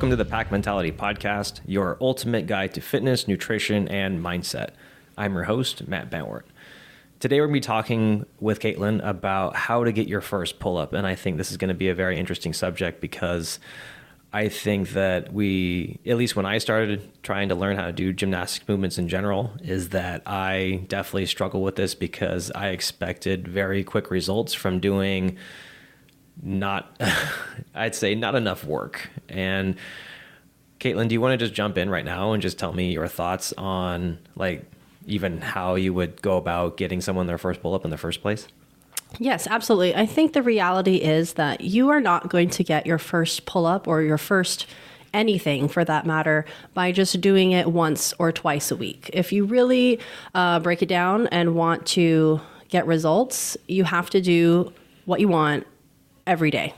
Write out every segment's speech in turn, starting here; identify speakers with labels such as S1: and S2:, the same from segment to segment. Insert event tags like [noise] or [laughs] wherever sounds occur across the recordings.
S1: Welcome to the Pack Mentality Podcast, your ultimate guide to fitness, nutrition, and mindset. I'm your host, Matt Bentwort. Today, we're going to be talking with Caitlin about how to get your first pull up. And I think this is going to be a very interesting subject because I think that we, at least when I started trying to learn how to do gymnastic movements in general, is that I definitely struggle with this because I expected very quick results from doing not, [laughs] I'd say, not enough work. And Caitlin, do you want to just jump in right now and just tell me your thoughts on like even how you would go about getting someone their first pull up in the first place?
S2: Yes, absolutely. I think the reality is that you are not going to get your first pull up or your first anything for that matter by just doing it once or twice a week. If you really uh, break it down and want to get results, you have to do what you want every day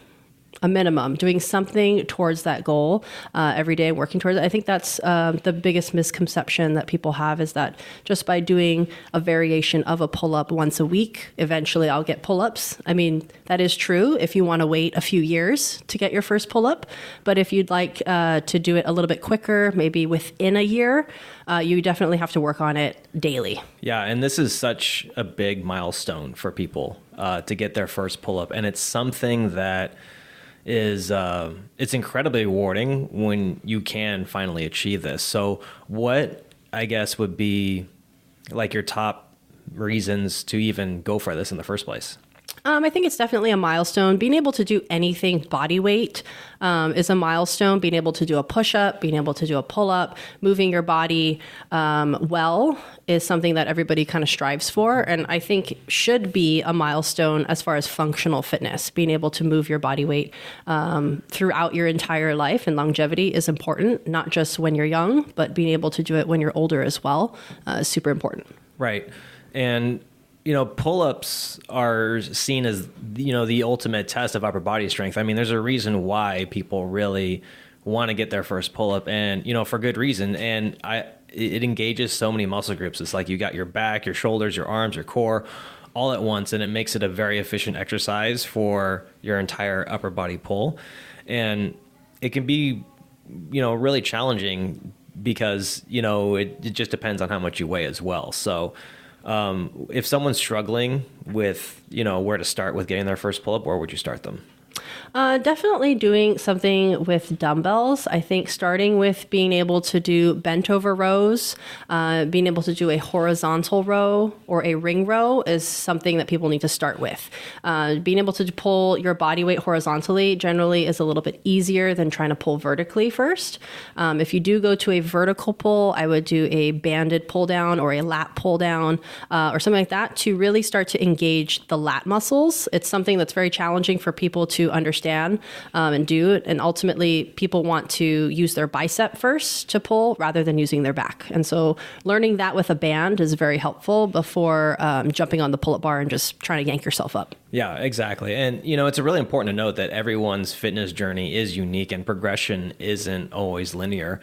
S2: a minimum, doing something towards that goal uh, every day, working towards it. I think that's uh, the biggest misconception that people have is that just by doing a variation of a pull up once a week, eventually I'll get pull ups. I mean, that is true if you want to wait a few years to get your first pull up. But if you'd like uh, to do it a little bit quicker, maybe within a year, uh, you definitely have to work on it daily.
S1: Yeah, and this is such a big milestone for people uh, to get their first pull up. And it's something that is uh, it's incredibly rewarding when you can finally achieve this. So, what I guess would be like your top reasons to even go for this in the first place?
S2: Um, I think it's definitely a milestone. Being able to do anything body weight um, is a milestone. Being able to do a push up, being able to do a pull up, moving your body um, well is something that everybody kind of strives for. And I think should be a milestone as far as functional fitness. Being able to move your body weight um, throughout your entire life and longevity is important, not just when you're young, but being able to do it when you're older as well uh, is super important.
S1: Right. And you know, pull-ups are seen as you know the ultimate test of upper body strength. I mean, there's a reason why people really want to get their first pull-up, and you know, for good reason. And I, it engages so many muscle groups. It's like you got your back, your shoulders, your arms, your core, all at once, and it makes it a very efficient exercise for your entire upper body pull. And it can be, you know, really challenging because you know it, it just depends on how much you weigh as well. So um, if someone's struggling with, you know, where to start with getting their first pull up, where would you start them?
S2: Uh, definitely doing something with dumbbells. I think starting with being able to do bent over rows, uh, being able to do a horizontal row or a ring row is something that people need to start with. Uh, being able to pull your body weight horizontally generally is a little bit easier than trying to pull vertically first. Um, if you do go to a vertical pull, I would do a banded pull down or a lat pull down uh, or something like that to really start to engage the lat muscles. It's something that's very challenging for people to understand um, and do. And ultimately, people want to use their bicep first to pull rather than using their back. And so, learning that with a band is very helpful before um, jumping on the pull up bar and just trying to yank yourself up.
S1: Yeah, exactly. And, you know, it's really important to note that everyone's fitness journey is unique and progression isn't always linear.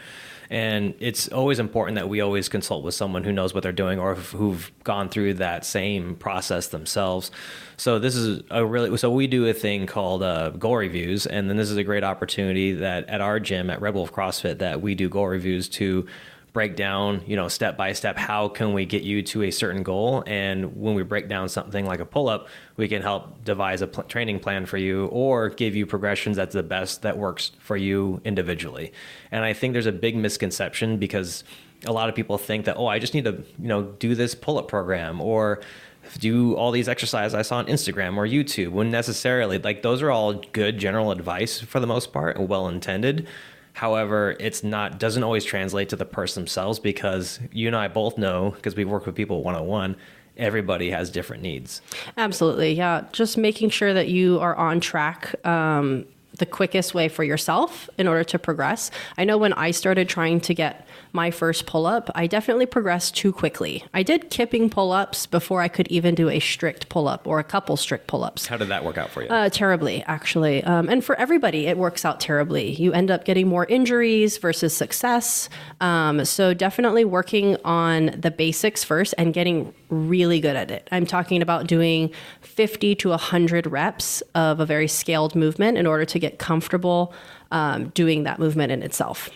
S1: And it's always important that we always consult with someone who knows what they're doing or who've gone through that same process themselves. So this is a really so we do a thing called uh, goal reviews, and then this is a great opportunity that at our gym at Red Wolf CrossFit that we do goal reviews to break down, you know, step by step, how can we get you to a certain goal? And when we break down something like a pull up, we can help devise a pl- training plan for you or give you progressions that's the best that works for you individually. And I think there's a big misconception because a lot of people think that, oh, I just need to, you know, do this pull up program or do all these exercises I saw on Instagram or YouTube when necessarily like those are all good general advice for the most part and well intended However, it's not doesn't always translate to the person themselves because you and I both know because we've worked with people one on one. Everybody has different needs.
S2: Absolutely, yeah. Just making sure that you are on track. Um, the quickest way for yourself in order to progress. I know when I started trying to get my first pull up, I definitely progressed too quickly. I did kipping pull ups before I could even do a strict pull up or a couple strict pull ups.
S1: How did that work out for you?
S2: Uh, terribly, actually. Um, and for everybody, it works out terribly. You end up getting more injuries versus success. Um, so definitely working on the basics first and getting really good at it. I'm talking about doing 50 to 100 reps of a very scaled movement in order to to get comfortable um, doing that movement in itself.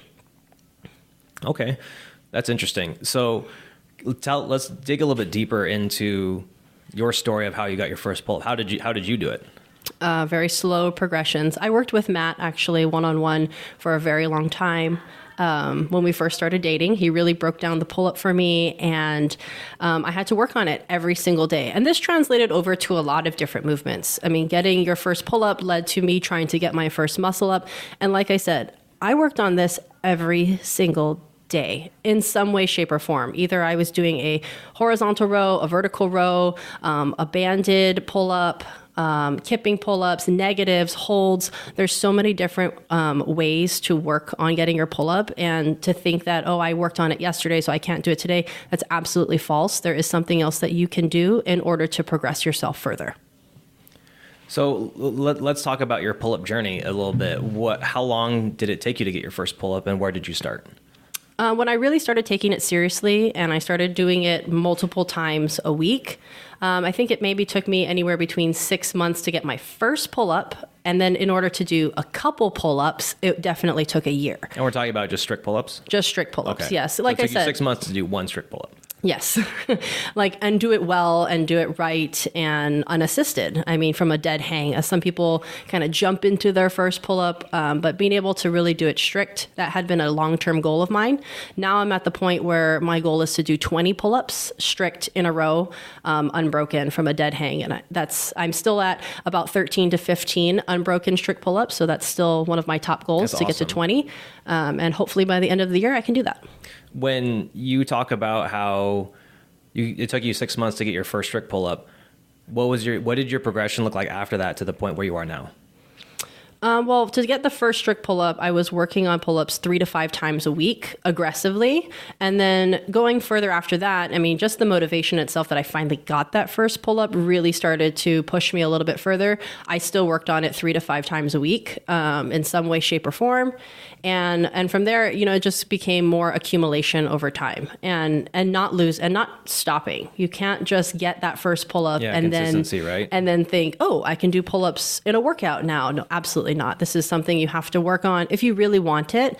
S1: Okay, that's interesting. So, tell let's dig a little bit deeper into your story of how you got your first pull. How did you How did you do it?
S2: Uh, very slow progressions. I worked with Matt actually one on one for a very long time. Um, when we first started dating, he really broke down the pull up for me, and um, I had to work on it every single day. And this translated over to a lot of different movements. I mean, getting your first pull up led to me trying to get my first muscle up. And like I said, I worked on this every single day in some way, shape, or form. Either I was doing a horizontal row, a vertical row, um, a banded pull up, um, kipping pull ups, negatives, holds. There's so many different um, ways to work on getting your pull up. And to think that, oh, I worked on it yesterday, so I can't do it today, that's absolutely false. There is something else that you can do in order to progress yourself further.
S1: So let, us talk about your pull up journey a little bit. What, how long did it take you to get your first pull up, and where did you start?
S2: Uh, when I really started taking it seriously and I started doing it multiple times a week, um, I think it maybe took me anywhere between six months to get my first pull up. And then in order to do a couple pull ups, it definitely took a year.
S1: And we're talking about just strict pull ups?
S2: Just strict pull ups, okay. yes. Like so I said,
S1: six months to do one strict pull up.
S2: Yes. [laughs] like, and do it well and do it right and unassisted. I mean, from a dead hang, as some people kind of jump into their first pull up, um, but being able to really do it strict, that had been a long term goal of mine. Now I'm at the point where my goal is to do 20 pull ups strict in a row, um, unbroken from a dead hang. And I, that's, I'm still at about 13 to 15 unbroken strict pull ups. So that's still one of my top goals that's to awesome. get to 20. Um, and hopefully by the end of the year, I can do that
S1: when you talk about how you, it took you six months to get your first strict pull up, what was your what did your progression look like after that to the point where you are now?
S2: Um, well, to get the first strict pull up, I was working on pull ups three to five times a week aggressively. And then going further after that, I mean, just the motivation itself that I finally got that first pull up really started to push me a little bit further. I still worked on it three to five times a week um, in some way, shape, or form and and from there you know it just became more accumulation over time and and not lose and not stopping you can't just get that first pull up
S1: yeah,
S2: and then
S1: right?
S2: and then think oh i can do pull-ups in a workout now no absolutely not. This is something you have to work on. If you really want it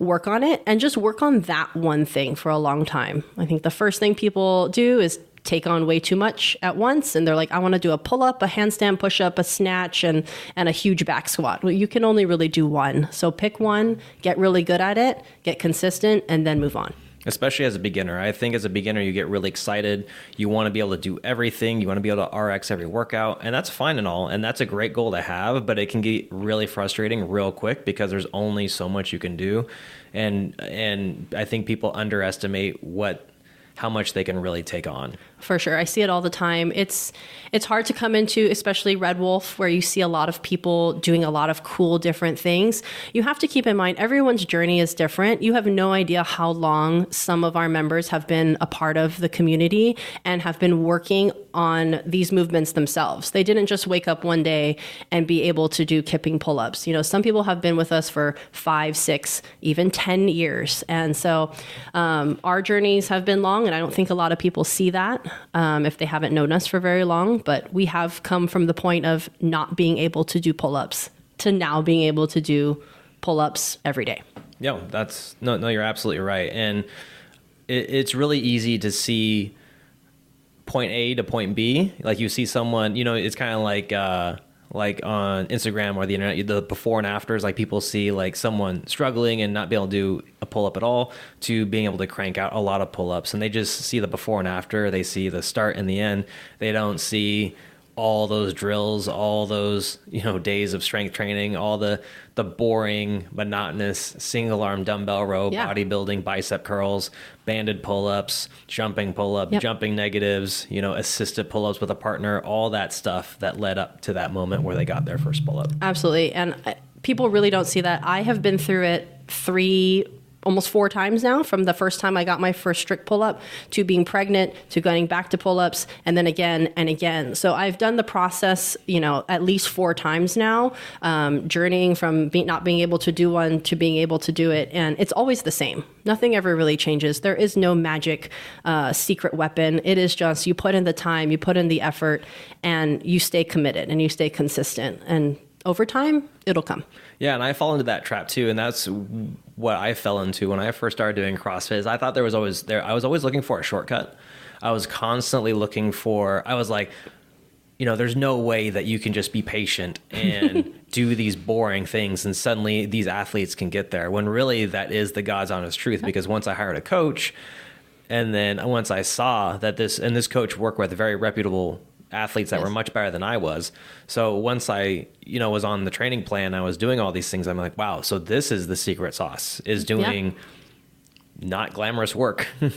S2: work on it and just work on that one thing for a long time. I think the first thing people do is take on way too much at once and they're like i want to do a pull up a handstand push up a snatch and and a huge back squat. Well you can only really do one. So pick one get really good at it get consistent and then move on
S1: especially as a beginner. I think as a beginner, you get really excited. You want to be able to do everything. You want to be able to RX every workout, and that's fine and all. And that's a great goal to have, but it can get really frustrating real quick because there's only so much you can do. And and I think people underestimate what how much they can really take on
S2: for sure. I see it all the time. It's it's hard to come into, especially Red Wolf, where you see a lot of people doing a lot of cool different things. You have to keep in mind everyone's journey is different. You have no idea how long some of our members have been a part of the community and have been working on these movements themselves. They didn't just wake up one day and be able to do kipping pull-ups. You know, some people have been with us for five, six, even ten years, and so um, our journeys have been long. And I don't think a lot of people see that um, if they haven't known us for very long. But we have come from the point of not being able to do pull ups to now being able to do pull ups every day.
S1: Yeah, that's no, no, you're absolutely right. And it, it's really easy to see point A to point B. Like you see someone, you know, it's kind of like, uh, like on Instagram or the internet, the before and afters, like people see like someone struggling and not be able to do a pull up at all to being able to crank out a lot of pull ups. And they just see the before and after. They see the start and the end. They don't see all those drills, all those you know days of strength training, all the the boring, monotonous single arm dumbbell row, yeah. bodybuilding, bicep curls, banded pull ups, jumping pull up, yep. jumping negatives, you know, assisted pull ups with a partner, all that stuff that led up to that moment where they got their first pull up.
S2: Absolutely, and uh, people really don't see that. I have been through it three almost four times now from the first time I got my first strict pull up to being pregnant to going back to pull ups and then again and again. So I've done the process, you know, at least four times now, um, journeying from be- not being able to do one to being able to do it. And it's always the same. Nothing ever really changes. There is no magic uh, secret weapon. It is just you put in the time, you put in the effort, and you stay committed and you stay consistent. And over time, it'll come.
S1: Yeah, and I fall into that trap too, and that's what I fell into when I first started doing CrossFit. Is I thought there was always there. I was always looking for a shortcut. I was constantly looking for. I was like, you know, there's no way that you can just be patient and [laughs] do these boring things and suddenly these athletes can get there. When really that is the God's honest truth. Because once I hired a coach, and then once I saw that this and this coach worked with very reputable athletes that
S2: Yes.
S1: were much better than I was. So once I, you know, was on the training plan, I was doing all these things. I'm like, wow, so this is the secret sauce is doing not glamorous work. [laughs]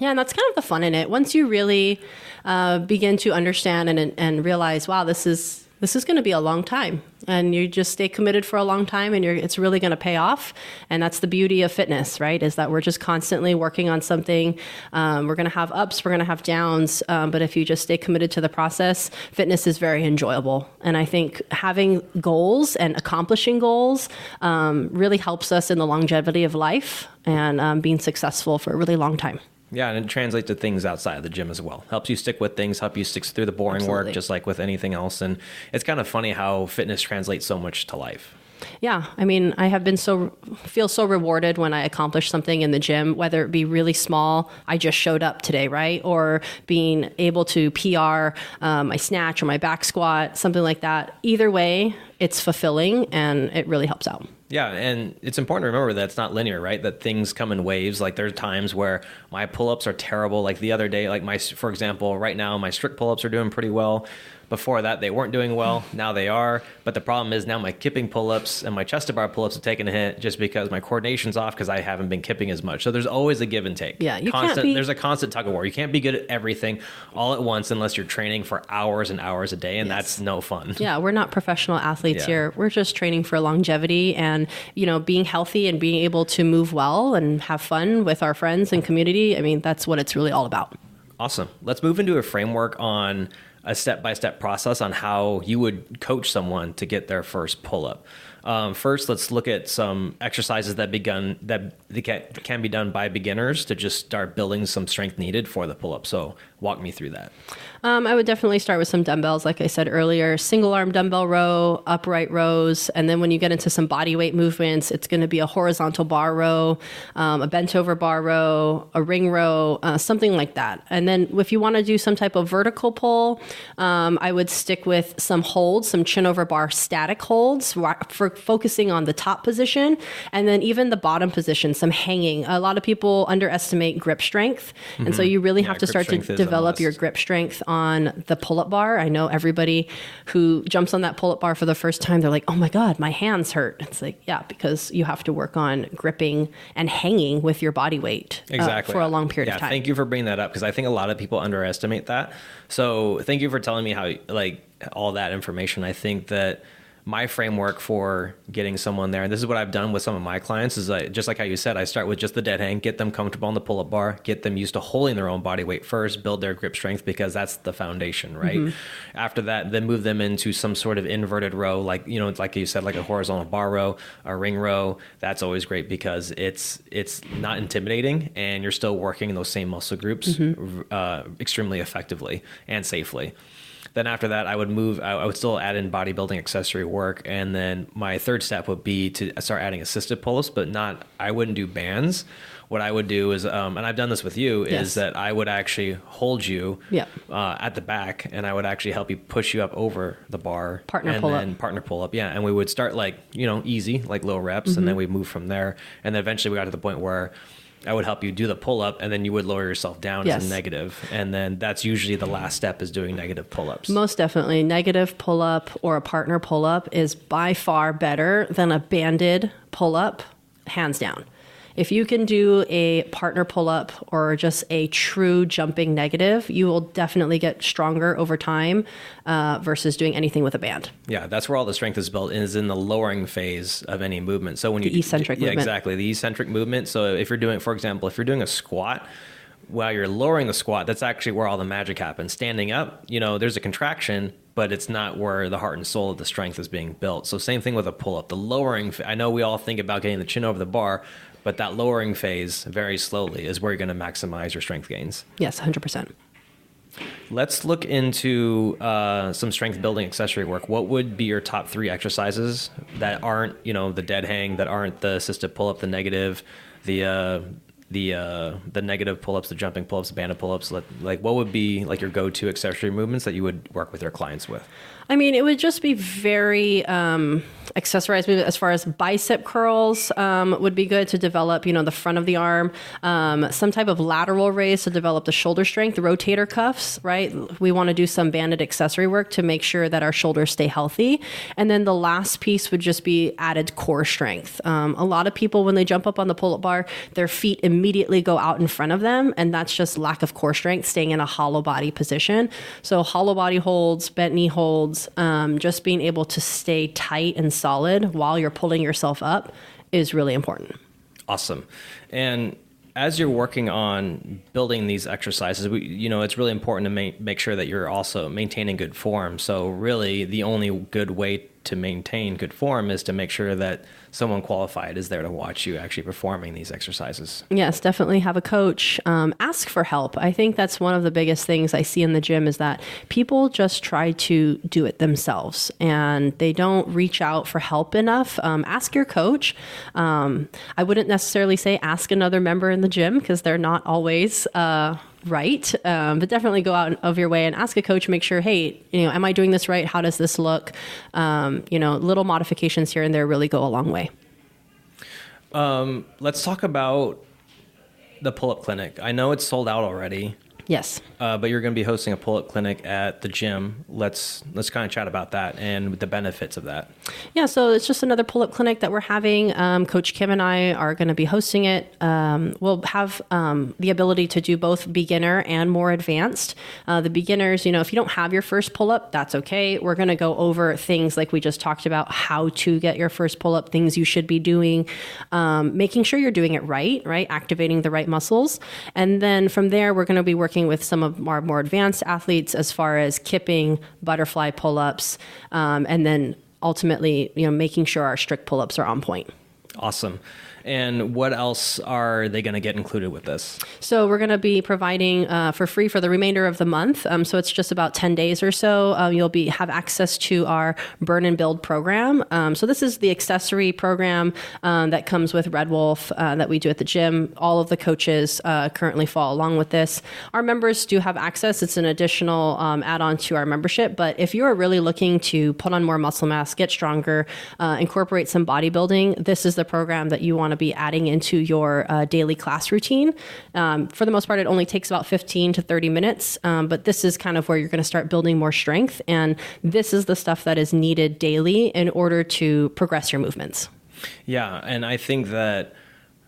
S2: Yeah, and that's kind of the fun in it. Once you really uh, begin to understand and and realize, wow, this is this is going to be a long time, and you just stay committed for a long time, and it's really going to pay off. And that's the beauty of fitness, right? Is that we're just constantly working on something. Um, we're going to have ups, we're going to have downs, um, but if you just stay committed to the process, fitness is very enjoyable. And I think having goals and accomplishing goals um, really helps us in the longevity of life and um, being successful for a really long time.
S1: Yeah, and it translates to things outside of the gym as well. Helps you stick with things, help you stick through the boring
S2: Absolutely.
S1: work, just like with anything else. And it's kind of funny how fitness translates so much to life.
S2: Yeah, I mean, I have been so feel so rewarded when I accomplish something in the gym, whether it be really small, I just showed up today, right, or being able to PR um, my snatch or my back squat, something like that. Either way, it's fulfilling and it really helps out.
S1: Yeah, and it's important to remember that it's not linear, right? That things come in waves. Like there's times where my pull-ups are terrible. Like the other day, like my, for example, right now my strict pull-ups are doing pretty well. Before that, they weren't doing well. Hmm. Now they are. But the problem is now my kipping pull-ups and my chest to bar pull-ups have taken a hit just because my coordination's off because I haven't been kipping as much. So there's always a give and take.
S2: Yeah, you can't be-
S1: There's a constant tug of war. You can't be good at everything all at once unless you're training for hours and hours a day, and
S2: Yes.
S1: that's no fun.
S2: Yeah, we're not professional athletes
S1: Yeah.
S2: here. We're just training for longevity and, you know, being healthy and being able to move well and have fun with our friends and community. I mean, that's what it's really all about.
S1: Awesome. Let's move into a framework on a step by step process on how you would coach someone to get their first pull up. Um, first, let's look at some exercises that begun that that can, can be done by beginners to just start building some strength needed for the pull up. So, walk me through that.
S2: Um, I would definitely start with some dumbbells, like I said earlier single arm dumbbell row, upright rows. And then when you get into some body weight movements, it's going to be a horizontal bar row, um, a bent over bar row, a ring row, uh, something like that. And then if you want to do some type of vertical pull, um, I would stick with some holds, some chin over bar static holds for focusing on the top position. And then even the bottom position, some hanging. A lot of people underestimate grip strength. And so you really
S1: Yeah,
S2: have to start to
S1: strength is a
S2: develop your grip strength on the pull up bar. I know everybody who jumps on that pull up bar for the first time, they're like, oh my God, my hands hurt. It's like, yeah, because you have to work on gripping and hanging with your body weight uh,
S1: exactly
S2: for a long period
S1: yeah,
S2: of time.
S1: Thank you for bringing that up because I think a lot of people underestimate that. So thank you for telling me how like all that information. I think that my framework for getting someone there, and this is what I've done with some of my clients, is I, just like how you said, I start with just the dead hang, get them comfortable on the pull up bar, get them used to holding their own body weight first, build their grip strength because that's the foundation, right?
S2: Mm-hmm.
S1: After that, then move them into some sort of inverted row, like you know, like you said, like a horizontal bar row, a ring row. That's always great because it's it's not intimidating, and you're still working those same muscle groups
S2: Mm-hmm.
S1: uh, extremely effectively and safely. Then after that, I would move. I I would still add in bodybuilding accessory work, and then my third step would be to start adding assisted pull-ups, but not. I wouldn't do bands. What I would do is, um, and I've done this with you,
S2: Yes.
S1: is that I would actually hold you
S2: Yep.
S1: uh, at the back, and I would actually help you push you up over the bar.
S2: Partner
S1: and
S2: pull-up.
S1: partner pull up, yeah. And we would start like you know easy, like low reps, and then
S2: Mm-hmm.
S1: we move from there. And then eventually we got to the point where. I would help you do the pull up, and then you would lower yourself down
S2: Yes.
S1: as a negative, and then that's usually the last step is doing negative pull ups.
S2: Most definitely, negative pull up or a partner pull up is by far better than a banded pull up, hands down. If you can do a partner pull up or just a true jumping negative, you will definitely get stronger over time uh, versus doing anything with a band.
S1: Yeah, that's where all the strength is built is in the lowering phase of any movement. So when you
S2: The eccentric movement.
S1: yeah,
S2: movement.
S1: exactly the eccentric movement. So if you're doing, for example, if you're doing a squat, while you're lowering the squat, that's actually where all the magic happens. Standing up, you know, there's a contraction, but it's not where the heart and soul of the strength is being built. So same thing with a pull up. The lowering, I know we all think about getting the chin over the bar, but that lowering phase, very slowly, is where you're going to maximize your strength gains.
S2: Yes, 100%.
S1: Let's look into uh, some strength building accessory work. What would be your top three exercises that aren't, you know, the dead hang, that aren't the assisted pull up, the negative, the uh, the uh, the negative pull ups, the jumping pull ups, the banded pull ups? Like, what would be like your go to accessory movements that you would work with your clients with?
S2: I mean, it would just be very um, accessorized as far as bicep curls um, would be good to develop, you know, the front of the arm. Um, some type of lateral raise to develop the shoulder strength, rotator cuffs, right? We want to do some banded accessory work to make sure that our shoulders stay healthy. And then the last piece would just be added core strength. Um, a lot of people, when they jump up on the pull up bar, their feet immediately go out in front of them. And that's just lack of core strength, staying in a hollow body position. So, hollow body holds, bent knee holds, um, just being able to stay tight and solid while you're pulling yourself up is really important.
S1: Awesome. And as you're working on building these exercises, we, you know, it's really important to ma- make sure that you're also maintaining good form. So, really, the only good way to maintain good form is to make sure that someone qualified is there to watch you actually performing these exercises.
S2: Yes, definitely have a coach. Um, ask for help. I think that's one of the biggest things I see in the gym is that people just try to do it themselves and they don't reach out for help enough. Um, ask your coach. Um, I wouldn't necessarily say ask another member in the gym because they're not always. Uh, right. Um, but definitely go out of your way and ask a coach, make sure, hey, you know, am I doing this right? How does this look? Um, you know, little modifications here and there really go a long way.
S1: Um, let's talk about the pull up clinic. I know it's sold out already.
S2: Yes.
S1: Uh, but you're going to be hosting a pull-up clinic at the gym. Let's let's kind of chat about that and the benefits of that.
S2: Yeah, so it's just another pull-up clinic that we're having. Um, Coach Kim and I are going to be hosting it. Um, we'll have um, the ability to do both beginner and more advanced. Uh, the beginners, you know, if you don't have your first pull-up, that's okay. We're going to go over things like we just talked about, how to get your first pull-up, things you should be doing, um, making sure you're doing it right, right, activating the right muscles, and then from there we're going to be working working with some of our more advanced athletes as far as kipping, butterfly pull ups, um, and then ultimately, you know, making sure our strict pull ups are on point.
S1: Awesome. And what else are they going to get included with this?
S2: So we're going to be providing uh, for free for the remainder of the month. Um, so it's just about ten days or so. Um, you'll be have access to our Burn and Build program. Um, so this is the accessory program um, that comes with Red Wolf uh, that we do at the gym. All of the coaches uh, currently fall along with this. Our members do have access. It's an additional um, add-on to our membership. But if you are really looking to put on more muscle mass, get stronger, uh, incorporate some bodybuilding, this is the program that you want to be adding into your uh, daily class routine. Um, for the most part, it only takes about 15 to 30 minutes, um, but this is kind of where you're going to start building more strength. And this is the stuff that is needed daily in order to progress your movements.
S1: Yeah. And I think that.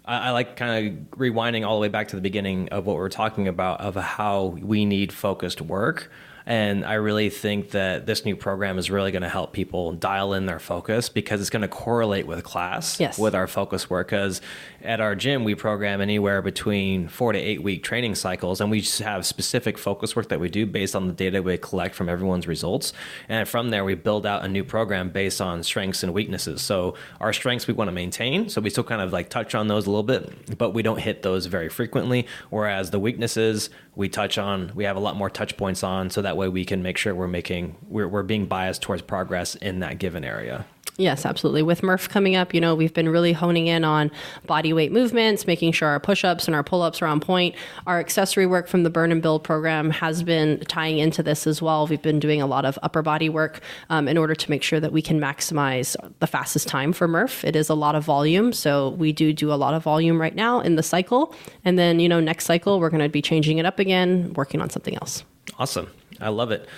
S1: I, like kind of rewinding all the way back to the beginning of what we are talking about of how we need focused work and I really think that this new program is really going to help people dial in their focus because it's going to correlate with class,
S2: yes.
S1: with our focus work. Because at our gym, we program anywhere between four to eight week training cycles, and we have specific focus work that we do based on the data we collect from everyone's results. And from there, we build out a new program based on strengths and weaknesses. So our strengths we want to maintain, so we still kind of like touch on those a little bit, but we don't hit those very frequently. Whereas the weaknesses we touch on, we have a lot more touch points on, so that way we can make sure we're making we're, we're being biased towards progress in that given area
S2: Yes, absolutely. With Murph coming up, you know, we've been really honing in on body weight movements, making sure our push ups and our pull ups are on point. Our accessory work from the Burn and Build program has been tying into this as well. We've been doing a lot of upper body work um, in order to make sure that we can maximize the fastest time for Murph. It is a lot of volume, so we do do a lot of volume right now in the cycle. And then, you know, next cycle, we're going to be changing it up again, working on something else.
S1: Awesome. I love it.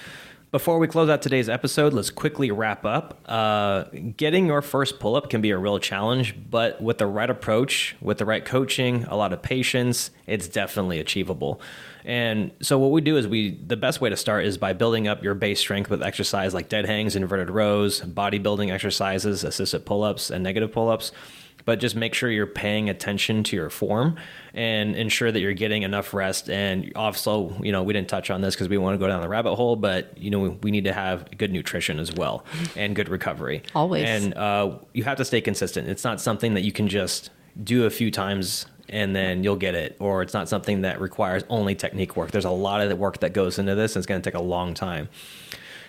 S1: Before we close out today's episode, let's quickly wrap up. Uh, getting your first pull up can be a real challenge, but with the right approach, with the right coaching, a lot of patience, it's definitely achievable. And so what we do is we the best way to start is by building up your base strength with exercise like dead hangs, inverted rows, bodybuilding exercises, assisted pull ups, and negative pull ups but just make sure you're paying attention to your form and ensure that you're getting enough rest. And also, you know, we didn't touch on this because we want to go down the rabbit hole, but you know, we, we need to have good nutrition as well [laughs] and good recovery.
S2: Always.
S1: And uh, you have to stay consistent. It's not something that you can just do a few times and then you'll get it, or it's not something that requires only technique work. There's a lot of the work that goes into this, and it's going to take a long time.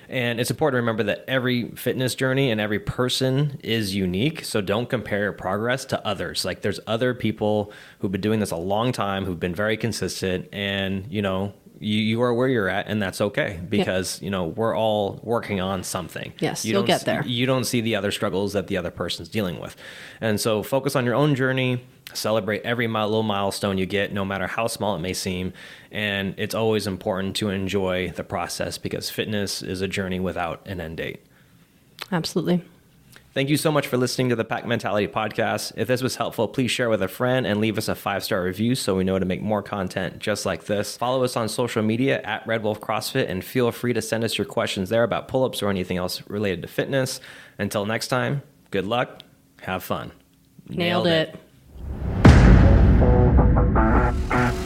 S1: And it's important to remember that every fitness journey and every person is unique. So don't compare your progress to others. Like there's other people who've been doing this a long time, who've been very consistent, and you know, you, you are where you're at, and that's okay because you know we're all working on something.
S2: Yes,
S1: you
S2: you'll
S1: don't
S2: get there.
S1: You don't see the other struggles that the other person's dealing with, and so focus on your own journey. Celebrate every little milestone you get, no matter how small it may seem. And it's always important to enjoy the process because fitness is a journey without an end date.
S2: Absolutely.
S1: Thank you so much for listening to the Pack Mentality podcast. If this was helpful, please share with a friend and leave us a five star review so we know to make more content just like this. Follow us on social media at Red Wolf CrossFit and feel free to send us your questions there about pull ups or anything else related to fitness. Until next time, good luck, have fun.
S2: Nailed, it.
S3: Thank